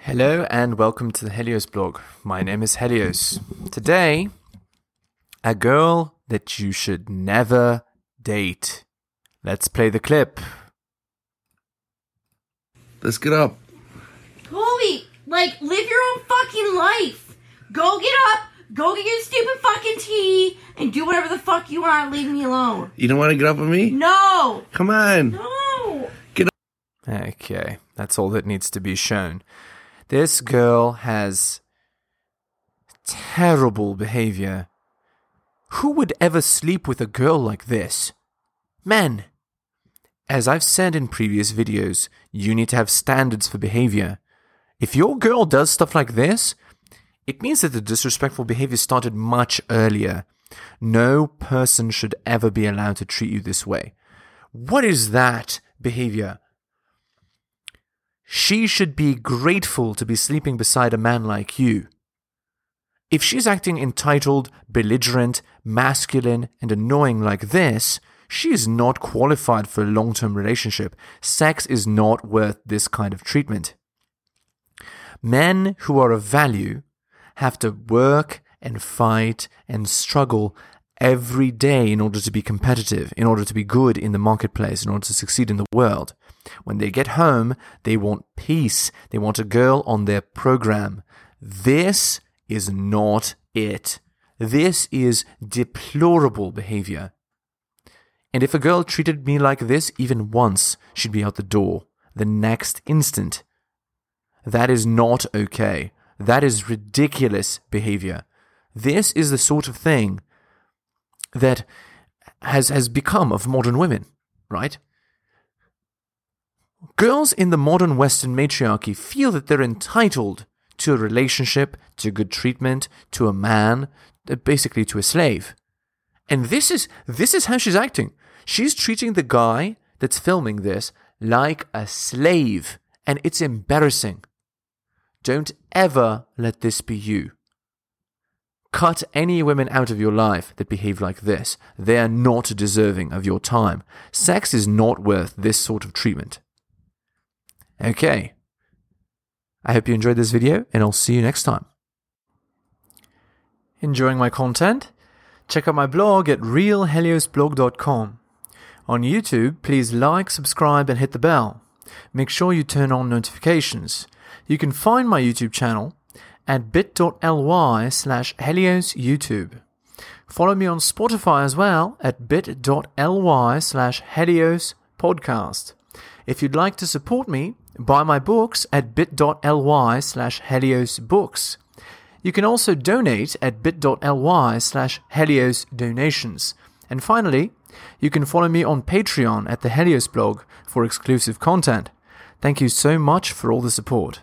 Hello and welcome to the Helios blog. My name is Helios. Today, a girl that you should never date. Let's play the clip. Let's get up. Chloe, like, live your own fucking life. Go get up, go get your stupid fucking tea, and do whatever the fuck you want. Leave me alone. You don't want to get up with me? No, Come on. no. Get up. Okay, that's all that needs to be shown. This girl has terrible behavior. Who would ever sleep with a girl like this? Men! As I've said in previous videos, you need to have standards for behavior. If your girl does stuff like this, it means that the disrespectful behavior started much earlier. No person should ever be allowed to treat you this way. What is that behavior? She should be grateful to be sleeping beside a man like you. If she's acting entitled, belligerent, masculine, and annoying like this, she is not qualified for a long term relationship. Sex is not worth this kind of treatment. Men who are of value have to work and fight and struggle every day in order to be competitive, in order to be good in the marketplace, in order to succeed in the world. When they get home, they want peace. They want a girl on their program. This is not it. This is deplorable behavior. And if a girl treated me like this even once, she'd be out the door the next instant. That is not okay. That is ridiculous behavior. This is the sort of thing that has, has become of modern women, right? Girls in the modern Western matriarchy feel that they're entitled to a relationship, to good treatment, to a man, uh, basically to a slave. And this is this is how she's acting. She's treating the guy that's filming this like a slave, and it's embarrassing. Don't ever let this be you. Cut any women out of your life that behave like this. They are not deserving of your time. Sex is not worth this sort of treatment. Okay. I hope you enjoyed this video, and I'll see you next time. Enjoying my content? Check out my blog at realheliosblog.com. On YouTube, please like, subscribe, and hit the bell. Make sure you turn on notifications. You can find my YouTube channel at bit.ly slash heliosyoutube. Follow me on Spotify as well at bit.ly slash helios podcast. If you'd like to support me, buy my books at bit.ly slash heliosbooks. You can also donate at bit.ly slash helios donations. And finally, you can follow me on Patreon at the Helios blog for exclusive content. Thank you so much for all the support.